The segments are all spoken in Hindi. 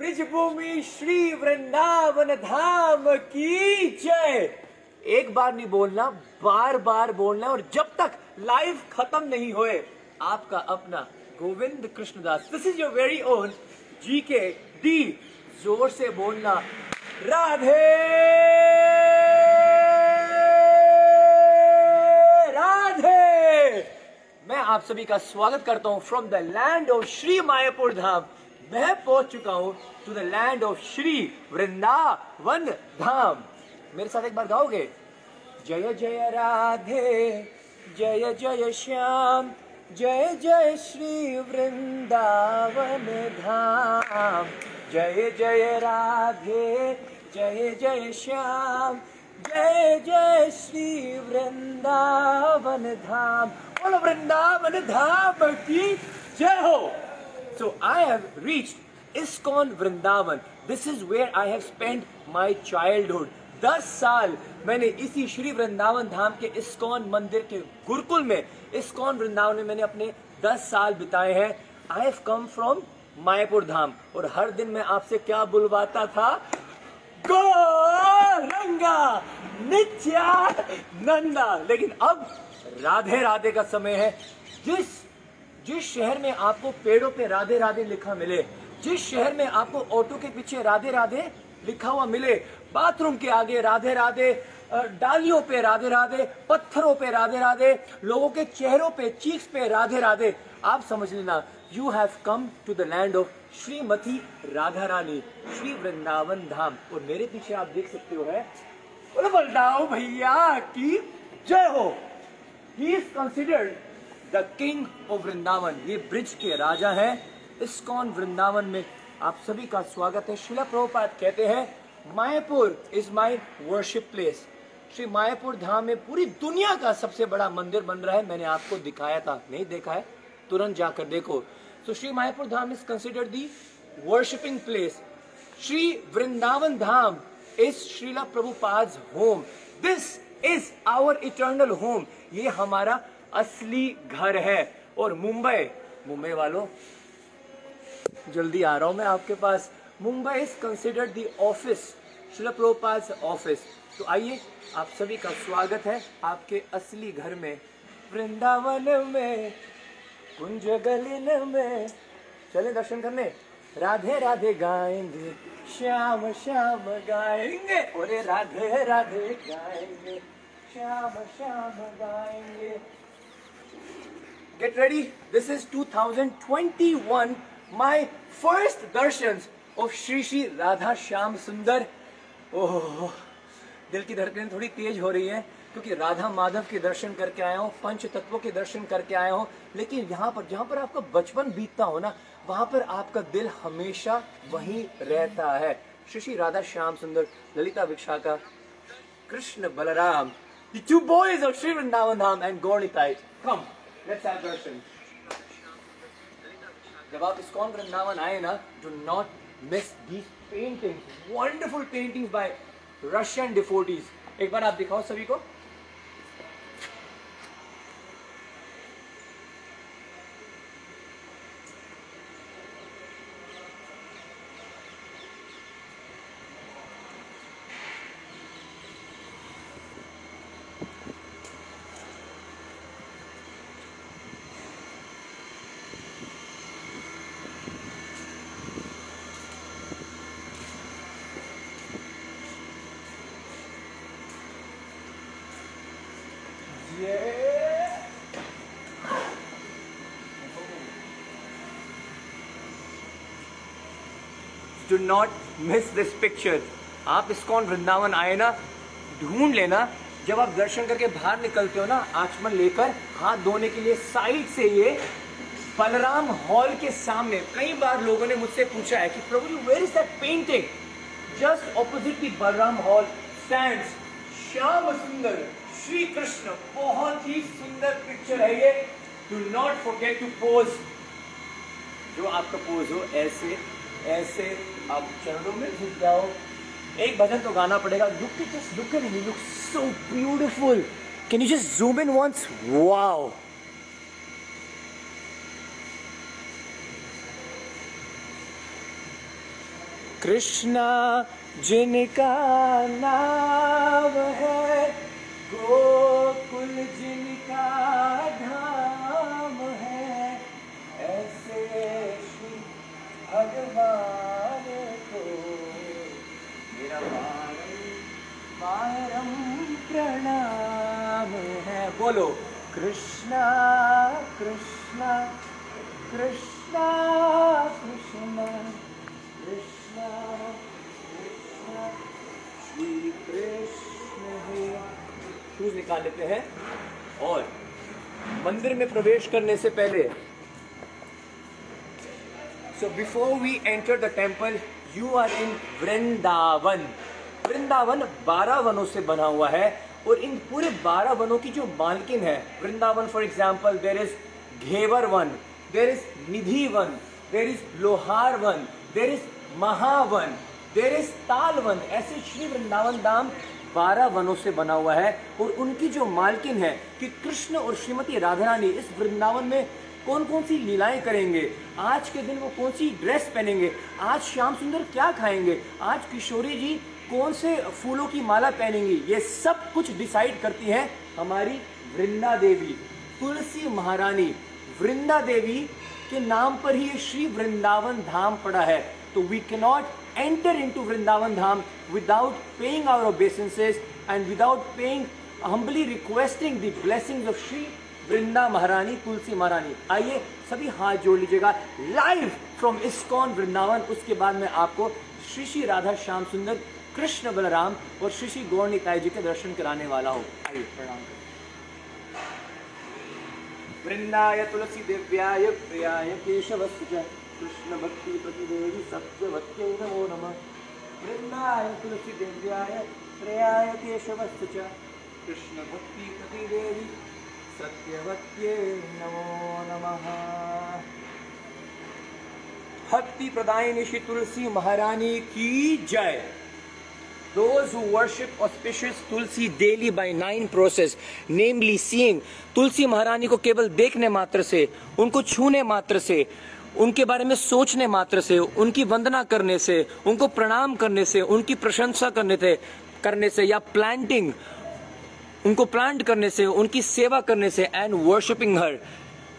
ब्रिजभूमि श्री वृंदावन धाम की जय। एक बार नहीं बोलना, बार बार बोलना और जब तक लाइव खत्म नहीं होए, आपका अपना Govind Krishnadas this is your very own G K D ज़ोर से बोलना, राधे राधे। मैं आप सभी का स्वागत करता हूँ from the land of Shri Mayapur Dham. मैं पहुँच चुका हूँ to the land of Shri Vrindavan Dham मेरे साथ एक बार गाओगे? जय जय राधे, जय जय श्याम, जय जय श्री वृंदावन धाम. जय जय राधे, जय जय श्याम, जय जय श्री वृंदावन धाम. बोलो, वृंदावन धाम की जय हो. So I have reached ISKCON Vrindavan. This is where I have spent my childhood. दस साल मैंने इसी श्री वृंदावन धाम के इस्कॉन मंदिर के गुरुकुल में इस्कॉन वृंदावन में मैंने अपने दस साल बिताए हैं I have come from Mayapur Dham और हर दिन मैं आपसे क्या बुलवाता था गौरंगा, नित्यानंदा लेकिन अब राधे राधे का समय है जिस जिस शहर में आपको पेड़ों पे राधे राधे लिखा मिले, जिस शहर में आपको ऑटो के पीछे राधे राधे लिखा हुआ मिले, बाथरूम के आगे राधे राधे डालियों पे राधे राधे, पत्थरों पे राधे राधे, लोगों के चेहरों पे चीक्स पे राधे राधे, आप समझ लेना you have come to the land of Shrimati Radha Rani, Shri Vrindavan Dham. और मेरे पीछे आप देख सकते हो है बलदाओ भैया की जय हो। He is considered the king of Vrindavan. ये ब्रिज के राजा हैं। इस्कॉन वृंदावन में आप सभी का स्वागत है। शिला प्रभुपाद कहते हैं, Mayapur is my worship place Shri Mayapur Dham में पूरी दुनिया का सबसे बड़ा मंदिर बन रहा है। मैंने आपको दिखाया था, नहीं देखा है? तुरंत जाकर देखो। तो Shri Mayapur Dham is consider the worshipping place Shri Vrindavan Dham is Shrila Prabhupada home this is our eternal home ये हमारा असली घर है। और मुंबई मुंबई वालों, जल्दी आ रहा हूँ मैं आपके पास। Mumbai is considered the office Shrila Prabhupada office तो आइए, आप सभी का स्वागत है आपके असली घर में, वृंदावन में कुंज गलिन में। चले दर्शन करने। राधे राधे गाएँगे, श्याम श्याम गाएँगे। अरे Radhe Radhe गाएँगे, Shyam Shyam गाएँगे। Get ready. This is 2021. My first darshans of Shri Shri Radha Shyam Sundar. ओह दिल की धड़कनें थोड़ी तेज हो रही है, क्योंकि राधा माधव के दर्शन करके आया हूँ, पंच तत्वों के दर्शन करके आया हूँ, लेकिन यहाँ पर, जहाँ पर आपका बचपन बीतता हो ना, वहाँ पर आपका दिल हमेशा वहीं रहता है Shri Radha Shyam Sundar Lalita Vishakha Krishna Balaram the two boys of Sri Vrindavan Dham and Gaurnitai. Come, let's have darshan जब आप इस्कॉन वृंदावन आए ना do not miss these paintings wonderful paintings by Russian devotees एक बार आप दिखाओ सभी को। Do not miss this picture आप इस्कॉन वृंदावन आए ना, ढूंढ लेना। जब आप दर्शन करके बाहर निकलते हो ना, आचमन लेकर हाथ धोने के लिए साइड से ये बलराम हॉल के सामने, कई बार लोगों ने मुझसे पूछा है कि Prabhu where is that painting just opposite the Balaram hall stands Shyam Sundar. Shri Krishna बहुत ही सुंदर पिक्चर है ये। Do not forget to pose जो आपका पोज हो, ऐसे ऐसे आप चरणों में झुक जाओ। एक भजन तो गाना पड़ेगा। Look it just look at look so beautiful can you just zoom in once wow Krishna जिनका नाम है गोकुल जिनका धाम है, ऐसे श्री भगवान को। मेरा बारम प्रणाम है। बोलो कृष्णा कृष्णा कृष्णा कृष्णा। निकाल लेते हैं और मंदिर में प्रवेश करने से पहले so before we enter the temple you are in Vrindavan Vrindavan बारह वनों से बना हुआ है और इन पूरे बारह वनों की जो मालकिन है Vrindavan for example there is Ghevar van there is Nidhi van there is Lohar van there is Mahavan there is Tal van ऐसे श्री वृंदावन धाम बारह वनों से बना हुआ है और उनकी जो मालकिन है कि कृष्ण और श्रीमती राधा रानी इस वृंदावन में कौन कौन सी लीलाएँ करेंगे? आज के दिन वो कौन सी ड्रेस पहनेंगे? आज श्याम सुंदर क्या खाएँगे? आज किशोरी जी कौन से फूलों की माला पहनेंगी? ये सब कुछ डिसाइड करती है हमारी वृंदा देवी, तुलसी महारानी। वृंदा देवी के नाम पर ही ये श्री वृंदावन धाम पड़ा है। तो we cannot enter into Vrindavan Dham without paying our obeisances and without paying, humbly requesting the blessings of Shri Vrinda Maharani Tulsi Maharani आइए सभी हाथ जोड़ लीजिएगा। लाइव फ्रॉम इस्कॉन वृंदावन उसके बाद में आपको श्री श्री राधा श्याम सुंदर कृष्ण बलराम और श्री श्री गौर जी के दर्शन कराने वाला हो। आइए प्रणाम। वृंदाय तुलसी दिव्याय प्रियाय केशवस्य कृष्ण भक्ति प्रतिदेवी सत्यवत्यै नमो नमः। वृंदाय तुलसी देव्याय प्रियाय केशवस्य च। कृष्ण भक्ति प्रतिदेवी सत्यवत्यै नमो नमः। भक्ति प्रदायिनी श्री तुलसी महारानी की जय। Those who worship auspicious Tulsi daily by nine process, namely seeing तुलसी महारानी को केवल देखने मात्र से उनको छूने मात्र से उनके बारे में सोचने मात्र से, उनकी वंदना करने से, उनको प्रणाम करने से, उनकी प्रशंसा करने से करने से या प्लांटिंग उनको प्लांट करने से, उनकी सेवा करने से and worshipping her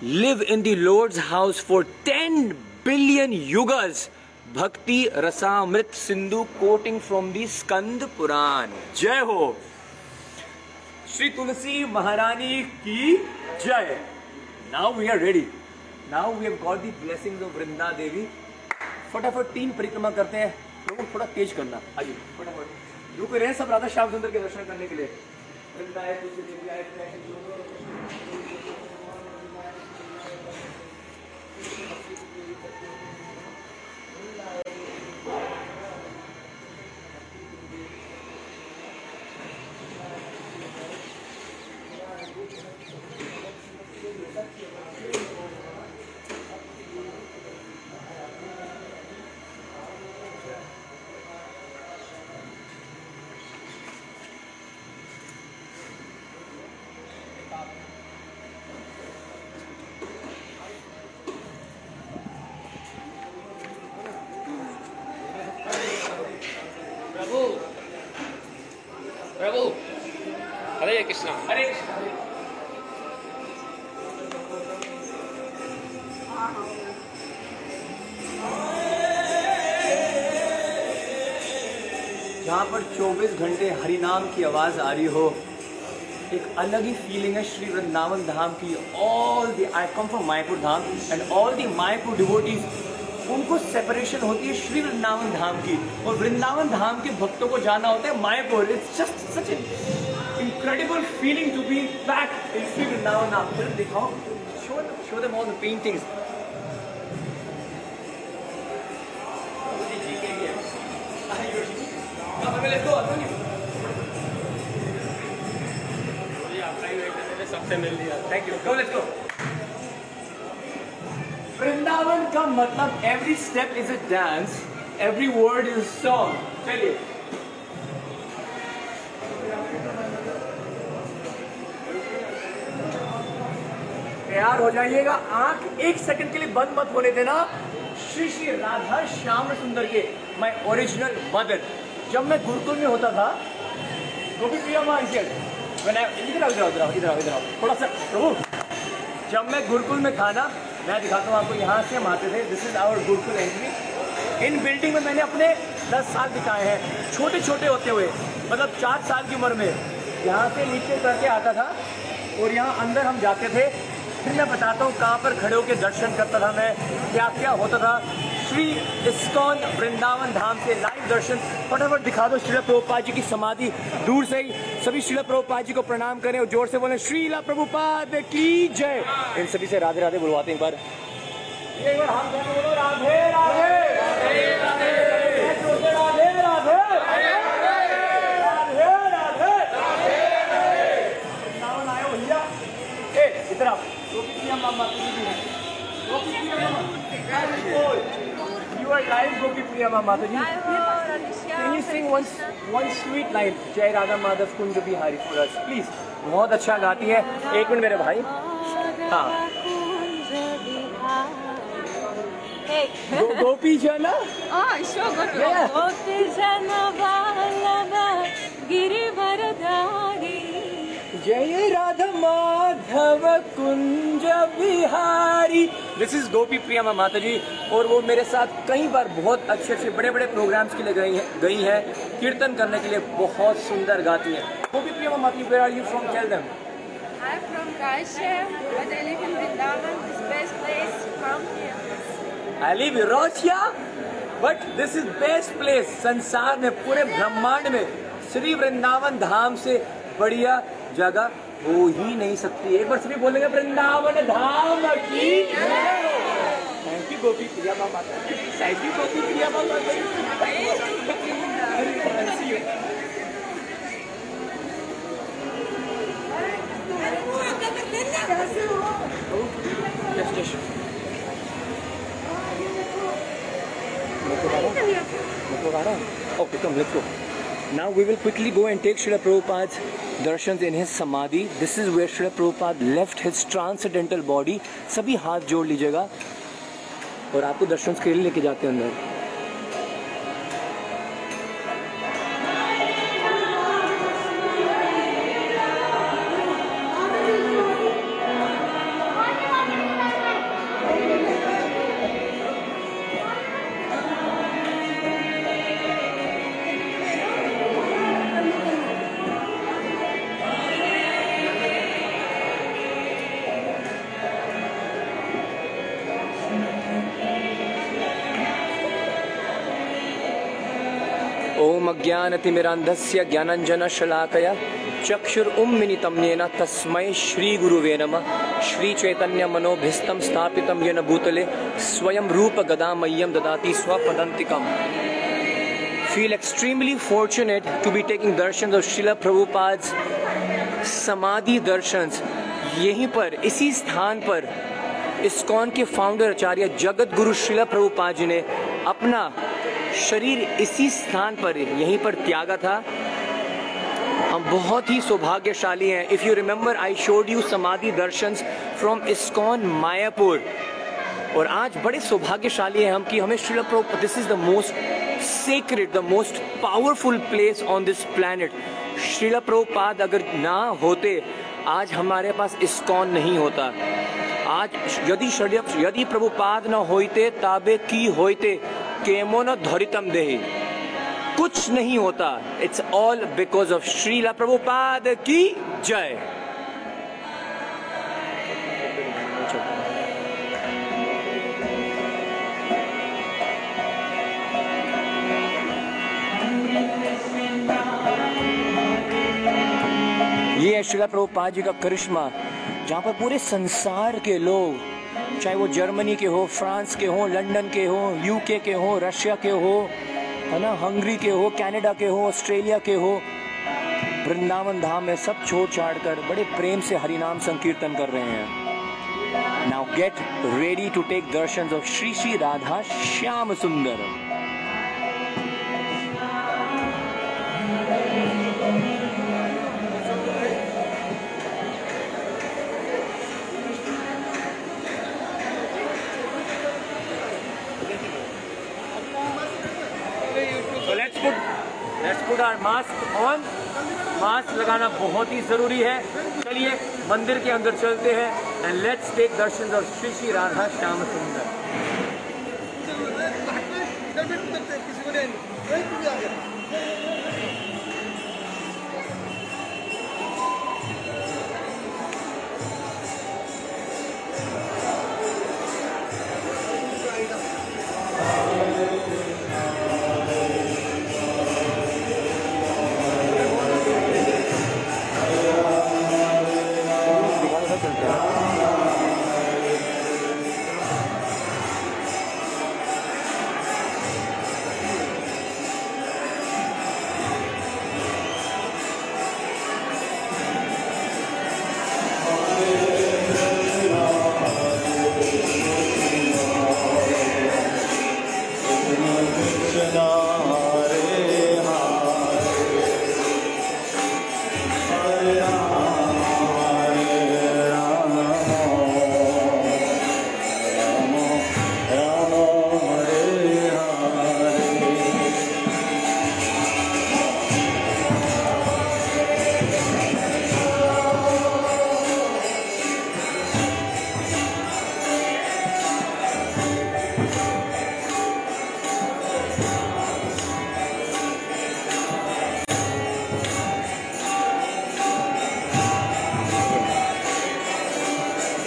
live in the lord's house for ten billion युगल्स Bhakti Rasamrita Sindhu quoting from the Skanda Purana जय हो श्री तुलसी महारानी की जय now we are ready now we have got the blessings of Vrinda Devi फटाफट तीन परिक्रमा करते हैं। लोगों थोड़ा तेज करना। आइए, फटाफट। रुक रहे हैं सब राधा श्याम सुंदर के दर्शन करने के लिए। वृंदा तुलसी देवी आए 24 घंटे हरिनाम की आवाज़ आ रही हो। एक अलग ही फीलिंग है श्री वृंदावन धाम की। All the I come from Mayapur Dham and all the Mayapur devotees उनको सेपरेशन होती है श्री वृंदावन धाम की। और वृंदावन धाम के भक्तों को जाना होता है Mayapur it's just such incredible feeling to be back in Sri Vrindavan now. दिखाओ। Show them, show them all the. Let's go. Vrindavan का मतलब every step is a dance every word is song चलिए। तैयार हो जाइएगा। आँख एक सेकंड के लिए बंद मत होने देना। श्री श्री राधा श्याम सुंदर के माई ओरिजिनल मदर जब मैं गुरुकुल में होता था, गोपी प्रिया माँ इधर इधर आओ इधर आओ इधर आओ इधर आओ, थोड़ा सा प्रभु। जब मैं गुरुकुल में था ना मैं दिखाता हूँ आपको, यहाँ से हम आते थे this is our gurukul entry in building में मैंने अपने दस साल दिखाए हैं छोटे छोटे होते हुए मतलब चार साल की उम्र में। यहाँ से नीचे करके आता था, और यहाँ अंदर हम जाते थे। फिर मैं बताता हूँ कहाँ पर खड़े होकर दर्शन करता था मैं क्या क्या होता था श्री इस्कॉन वृंदावन धाम से लाइव दर्शन। फटाफट दिखा दो श्रीला प्रभुपाद जी की समाधि दूर से ही। सभी श्रीला प्रभुपाद जी को प्रणाम करें और ज़ोर से बोले श्रीला प्रभुपाद की जय। इन सभी से राधे राधे बुलवाते हैं एक बार। राधे राधे। राधे हो है are live गोपी प्रिया मामा तुझी Can you sing one one sweet line? जय Radha Madhav Kunj Bihari for us. Please बहुत अच्छा गाती है। एक मिनट मेरे भाई। हाँ। गोपी जना। good. गोपी जन वल्लभ गिरिवरधारी जय राधा माधव कुंज बिहारी दिस इज़ गोपी प्रिया माँ माता जी और वो मेरे साथ कई बार बहुत अच्छे अच्छे बड़े बड़े प्रोग्राम्स के लिए गई हैं गई हैं कीर्तन करने के लिए बहुत सुंदर गाती हैं गोपी प्रिया माँ माता जी where are you from tell them I'm from Kaishya, but I live in Vrindavan. This best place from here. I live Russia but this is best place संसार में पूरे ब्रह्मांड में श्री वृंदावन धाम से बढ़िया जगह हो ही नहीं सकती एक बार सभी बोलेंगे वृंदावन धाम की थैंक यू गोपी प्रिया मामा थैंक यू गोपी प्रिया मामा Just, just. Okay, come, let's go. Now we will quickly go and take Srila Prabhupada's darshans in his samadhi. This is where Srila Prabhupada left his transcendental body. सभी हाथ जोड़ लीजिएगा और आपको दर्शन के लिए लेके जाते हैं अंदर ओम अज्ञानतिमिरान्धस्य ज्ञानञ्जनशलाकया। चक्षुरुन्मिलितं येन तस्मै श्रीगुरुवे नमः। श्रीचैतन्यमनोभीष्टं स्थापितं येन भूतले स्वयं रूपगदामह्यं ददाति स्वपदन्तिकम्। Feel extremely fortunate to be taking darshans of Srila Prabhupada's समाधि दर्शंस यहीं पर इसी स्थान पर इस्कॉन के फाउंडर आचार्य जगत गुरु श्रीला प्रभुपाद जी ने अपना शरीर इसी स्थान पर, यहीं पर त्यागा था। हम बहुत ही सौभाग्यशाली हैं। If you remember I showed you samadhi darshan from ISKCON Mayapur और आज बड़े सौभाग्यशाली हैं हम कि हमें Srila this is the most sacred, the most powerful place on this planet Srila Prabhupada अगर ना होते, आज हमारे पास इस्कॉन नहीं होता। आज यदि यदि प्रभुपाद न होते ताबे की होते केमो न धरितम देहि कुछ नहीं होता। It's all because of Srila Prabhupada की जय। ये है श्रीला प्रभुपाद जी का करिश्मा, जहाँ पर पूरे संसार के लोग चाहे वो जर्मनी के हो, फ्रांस के हो, लंदन के हो यूके के हो, रशिया के हो, है ना, हंगरी के हो, कनाडा के हो, ऑस्ट्रेलिया के हो, वृंदावन धाम में सब छोड़ छाड़ कर बड़े प्रेम से हरिनाम संकीर्तन कर रहे हैं। Now get ready to take darshan of Shri Shri Radha Shyam Sundar mask on mask लगाना बहुत ही ज़रूरी है। चलिए मंदिर के अंदर चलते हैं and let's take darshan of Shri Shri Radha Shyam Sundar.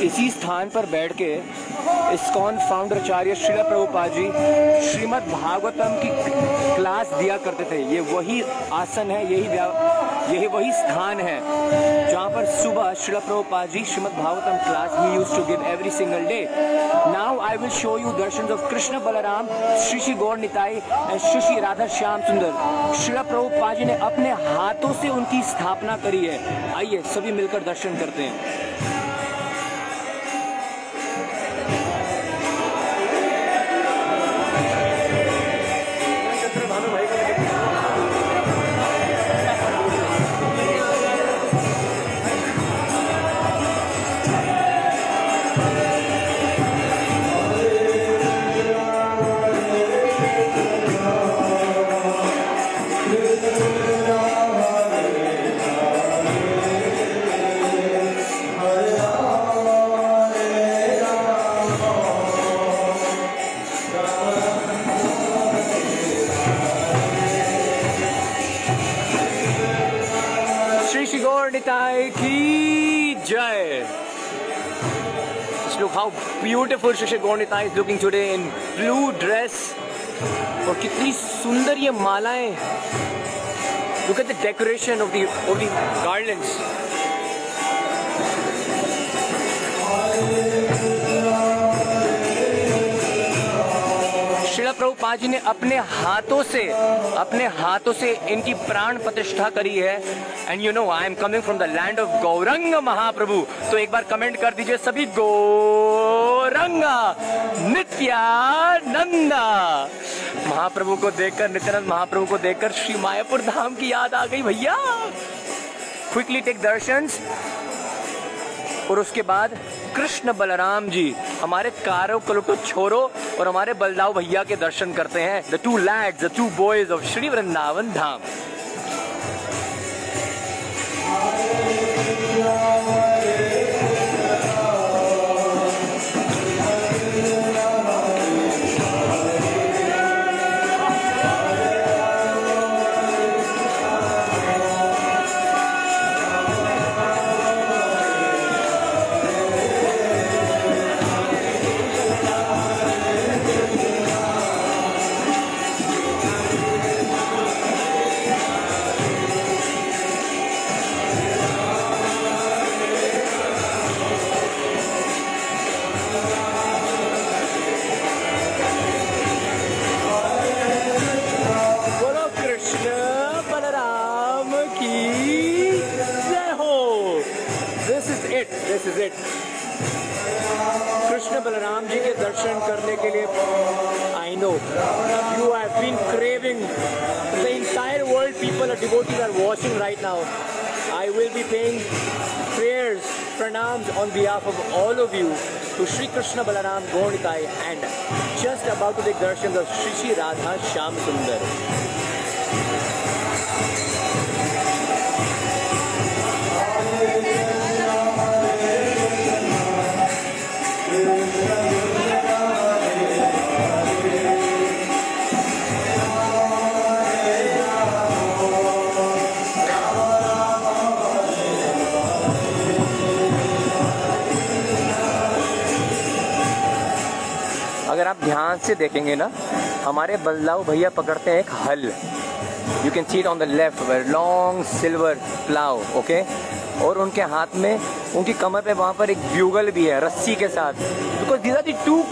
इसी स्थान पर बैठ के इस्कॉन फाउंडर आचार्य श्रीला प्रभुपा जी श्रीमद् भागवतम की क्लास दिया करते थे। ये वही आसन है, यही यही वही स्थान है, जहाँ पर सुबह Srila Prabhupada ji Srimad Bhagavatam class he used to give every single day now I will show you darshan of Krishna Balaram, Shri Shri Gaur Nitai and Shri Shri Radha Shyam Sundar. Srila Prabhupada जी ने अपने हाथों से उनकी स्थापना करी है। आइए सभी मिलकर दर्शन करते हैं। Beautiful शिशिकोणिता is looking today in blue dress और कितनी सुंदर ये मालाएँ। Look at the decoration of the of the gardens Shila Prabhu ji ने अपने हाथों से, अपने हाथों से इनकी प्राण प्रतिष्ठा करी है। And you know I am coming from the land of Gauranga Mahaprabhu तो एक बार कमेंट कर दीजिए सभी गो गौरंगा नित्यानंदा। महाप्रभु को देखकर, नित्यानंद महाप्रभु को देखकर श्री मायापुर धाम की याद आ गई भैया। क्विकली टेक दर्शन और उसके बाद, कृष्ण बलराम जी, हमारे कारो कलुटो छोरो और हमारे बलदाव भैया के दर्शन करते हैं। The two lads the two boys of Shri Vrindavan Dham Krishna Balaram ji के दर्शन करने के लिए। I know you have been craving the entire world people are devoting are watching right now I will be paying prayers pranams on behalf of all of you to Shri Krishna Balaram Gond काय and just about to darshan of Shri Shri Radha Shyam Sundar ध्यान से देखेंगे ना, हमारे बदलाव भैया पकड़ते हैं एक हल। You can see on the left where long silver plough okay और उनके हाथ में, उनकी कमर पे वहाँ पर एक ब्यूगल भी है, रस्सी के साथ। Because these are the two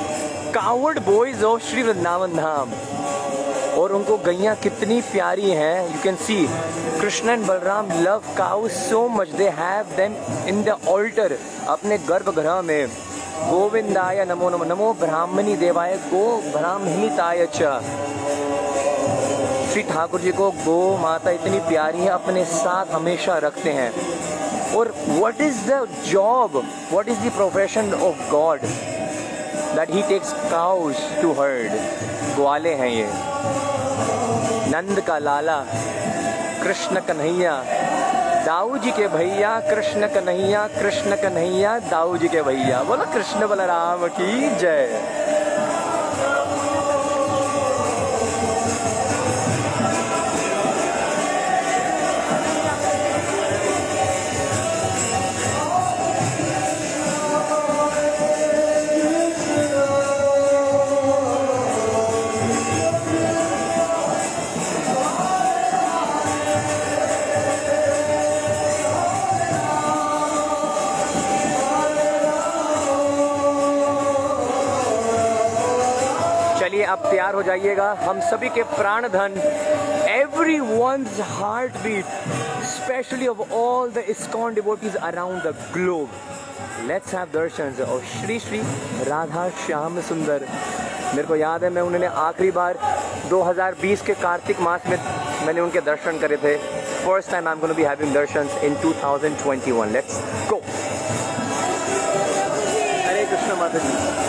cowherd boys of Shri Vrindavan Dham और उनको गैया कितनी प्यारी हैं you can see Krishna and Balaram love cow so much they have them in the altar अपने गर्भगृह में। गोविंदाय नमो नमो। नमो ब्राह्मणी देवाय, गो ब्राह्मणिताय च। श्री ठाकुर जी को गो माता इतनी प्यारी है, अपने साथ हमेशा रखते हैं। और what is the job what is the profession of God that he takes cows to herd ग्वाले हैं ये। नंद का लाला, कृष्ण कन्हैया दाऊ जी के भैया, कृष्ण कन्हैया कृष्ण कन्हैया, दाऊ जी के भैया। बोलो कृष्ण बलराम की जय। तैयार हो जाइएगा। हम सभी के प्राण धन every one heartbeat specially of all the ISKCON devotees around the globe let's have darshan और श्री श्री राधा श्याम सुंदर मेरे को याद है, मैं उन्होंने आखिरी बार 2020 के कार्तिक मास में मैंने उनके दर्शन करे थे। First time I am gonna be having darshan in 2021 let's go Hare Krishna माता जी।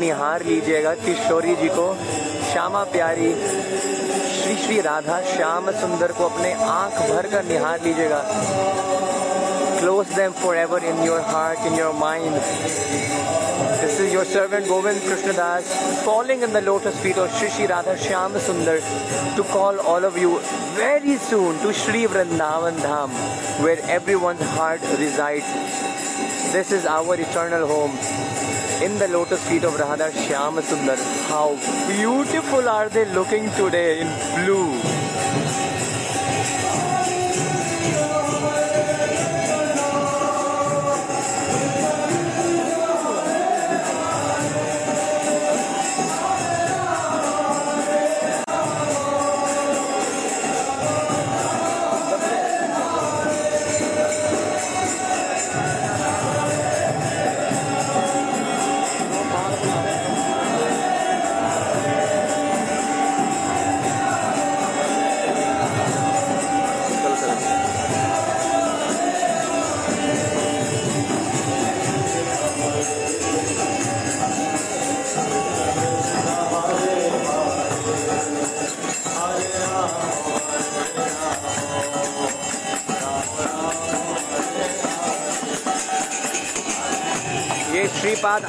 निहार लीजिएगा किशोरी जी को, श्यामा प्यारी, श्री श्री राधा श्याम सुंदर को अपने आँख भर कर निहार लीजिएगा। Close them forever in your heart in your mind this is your servant Govind Krishnadas falling in the lotus feet of Shri Shri Radha Shyam Sundar to call all of you very soon to Shri Vrindavan Dham where every one heart resides this is our eternal home in the lotus feet of Radha Shyam Sundar. How beautiful are they looking today in blue.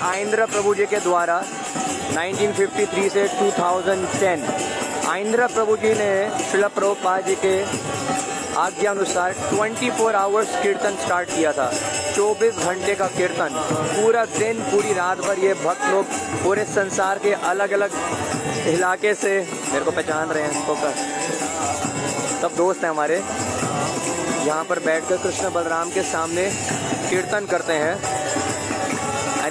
आइंद्र Prabhu ji के द्वारा 1953 से 2010 आइंद्र प्रभु जी ने शिला प्रभुपाद जी के आज्ञा अनुसार 24 फोर आवर्स कीर्तन स्टार्ट किया था। 24 घंटे का कीर्तन। पूरा दिन, पूरी रात भर ये भक्त लोग पूरे संसार के अलग अलग इलाके से, मेरे को पहचान रहे हैं फोकस सब दोस्त हैं हमारे। यहाँ पर बैठकर कृष्ण बलराम के सामने कीर्तन करते हैं।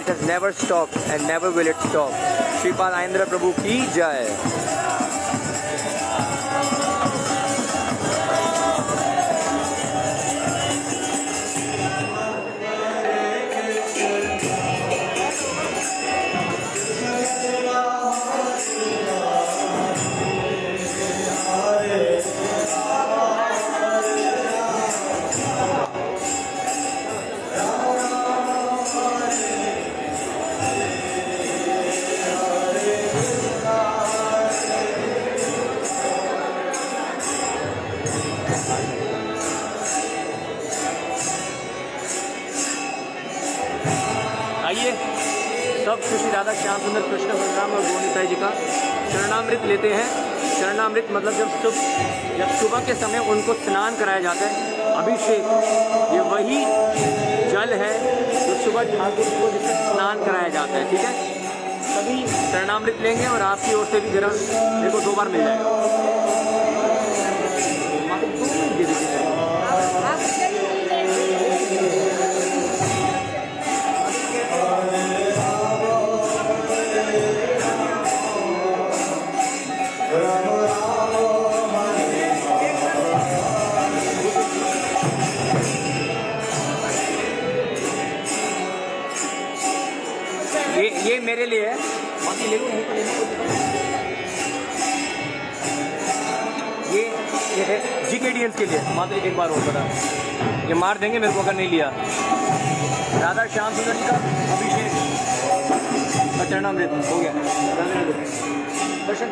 And it has never stop and never will it stop Prabhu ki Prabhu Sundar Krishna Balaram और गोविंदाई जी का चरणामृत लेते हैं। चरणामृत मतलब जब सुबह जब सुबह के समय उनको स्नान कराया जाता है, अभिषेक, ये वही जल है जो सुबह ठाकुर को जिससे स्नान कराया जाता है, ठीक है? सभी चरणामृत लेंगे और आपकी ओर से भी जरा मेरे को दो बार मिल जाएगा। जी के लिए। मात्र एक बार और बता। ये मार देंगे मेरे को अगर नहीं लिया। राधा श्याम सुंदर जी का अभिषेक। नाम चरणामृत हो गया। दर्शन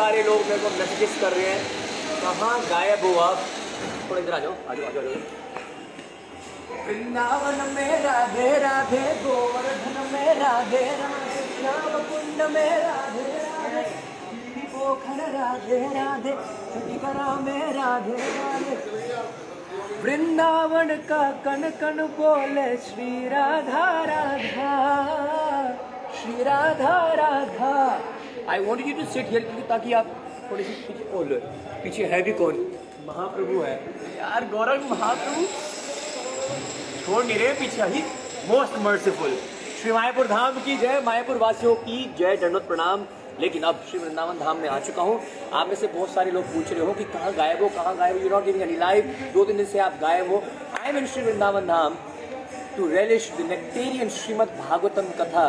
सारे लोग मेरे को मैसेजेस कर रहे हैं। कहाँ गायब हो आप? थोड़ा इधर आ जाओ। आ जाओ आ जाओ, वृंदावन में राधे राधे गोवर्धन में राधे राधे कुंड में राधे राधे पोखर राधे राधे छठीकरा में राधे राधे। वृंदावन का कन कन बोले Shri Radha Radha Shri Radha Radha. I want you to sit here ताकि आप थोड़ी सी पीछे लो, पीछे है भी कौन? महाप्रभु है। यार, गौरव महाप्रभु? छोड़ नहीं रहे पीछे ही। मोस्ट मर्सीफुल श्री मायापुर धाम की जय मायापुर वासियों की जय दंडोत प्रणाम। लेकिन अब श्री वृंदावन धाम में आ चुका हूँ। आप में से बहुत सारे लोग पूछ रहे हो कि कहाँ गायब हो, कहाँ गायब you not giving any live दो दिन से आप गायब हो। I am in Shri Vrindavan Dham. To relish the nectarian Srimad Bhagavatam Katha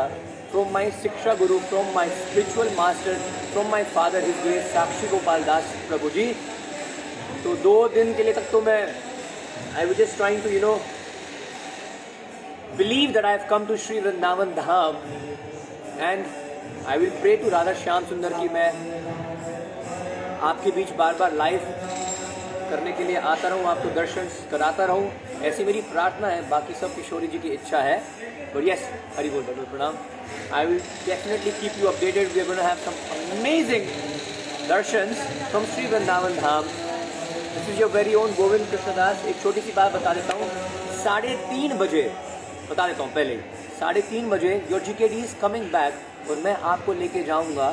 from my shiksha guru from my spiritual master from my father his grace Sakshi Gopal Das Prabhu ji तो दो दिन के लिए तक तो मैं I would just trying to you know believe that I have come to Shri Vrindavan Dham and I will pray to Radha Shyam Sundar की मैं आपके बीच बार बार लाइव करने के लिए आता रहूँ, आपको दर्शन कराता रहूँ। ऐसी मेरी प्रार्थना है, बाकी सब किशोरी जी की इच्छा है। बट यस हरि बोल, डॉक्टर प्रणाम। I will definitely keep you updated we gonna have some amazing darshan from Shri Vrindavan Dham this is your very own Govind Krishnadas एक छोटी सी बात बता देता हूँ। साढ़े तीन बजे, बता देता हूँ पहले साढ़े तीन बजे your ji K D is coming back और मैं आपको लेके जाऊँगा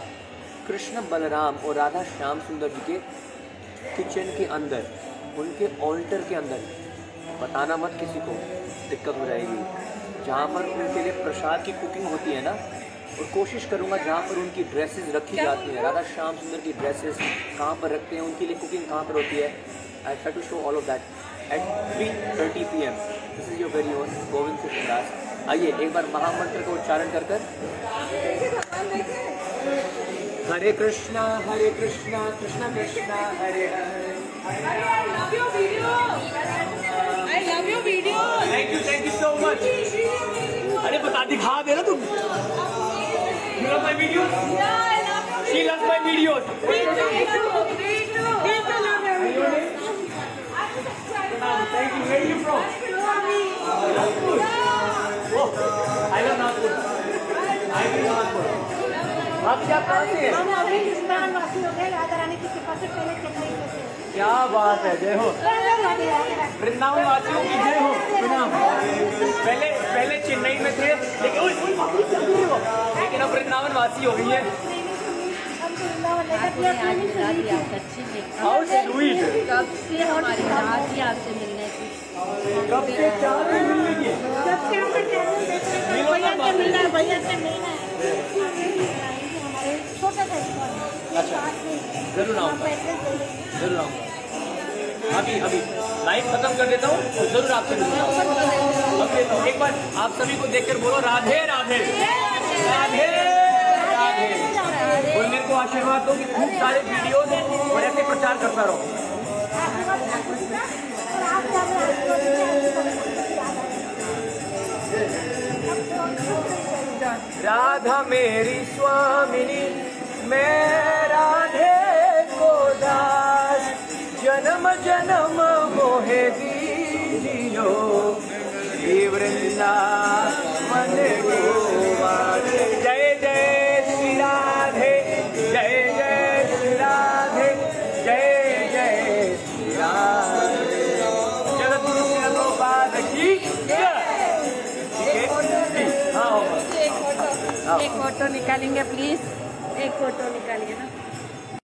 कृष्ण बलराम और राधा श्याम सुंदर जी के किचन के अंदर, उनके ऑल्टर के अंदर। बताना मत किसी को दिक्कत हो जाएगी। जहाँ पर उनके लिए प्रसाद की कुकिंग होती है ना और कोशिश करूँगा जहाँ पर उनकी ड्रेसेस रखी जाती हैं। राधा श्याम सुंदर की ड्रेसेस कहाँ पर रखते हैं उनके लिए कुकिंग कहाँ पर होती है? I try to show all of that at three thirty P M this is your very own Govind Krishnadas आइए एक बार महामंत्र का उच्चारण कर कर। Hare Krishna Hare Krishna Krishna Krishna Hare Hare. I love. I love your video. Thank you thank you so much अरे बता दिखा दे ना तुम you love my video I love she love my videos Me too. Me too. Me too. Me too love your video. Thank you where you from I love Nagpur I will Nagpur आप क्या कहाँ से हैं हम अभी कृष्णान वासी हो गए राधा रानी की कृपा से पहले चेन्नई थे क्या बात है जय हो वृंदावन वासियों की जय हो प्रणाम। पहले पहले चेन्नई में थे लेकिन अब वृंदावन वासी हो? गई है हाउ स्वीट कब से हमारी आपसे मिलने की? कब से मिलने की? जब से चैनल है, भैया से मिलना है भैया से मिलना है। हमारे छोटा सा अच्छा। ज़रूर आऊँगा। ज़रूर आऊँगा। अभी अभी। लाइव खत्म कर देता हूँ तो ज़रूर आपसे एक बार आप सभी को देखकर बोलो, राधे राधे। राधे राधे। और मेरे को आशीर्वाद दो कि खूब सारे वीडियोस और ऐसे प्रचार करता रहो। राधा मेरी स्वामिनी, मैं राधे जन्म जन्म मोहे दीजियो। श्री वृंदावन जय जय श्री राधे, जय जय श्री राधे, जय जय श्री राधे। जगत गुरु की है एक फ़ोटो निकालेंगे प्लीज़ एक फ़ोटो निकालिए ना।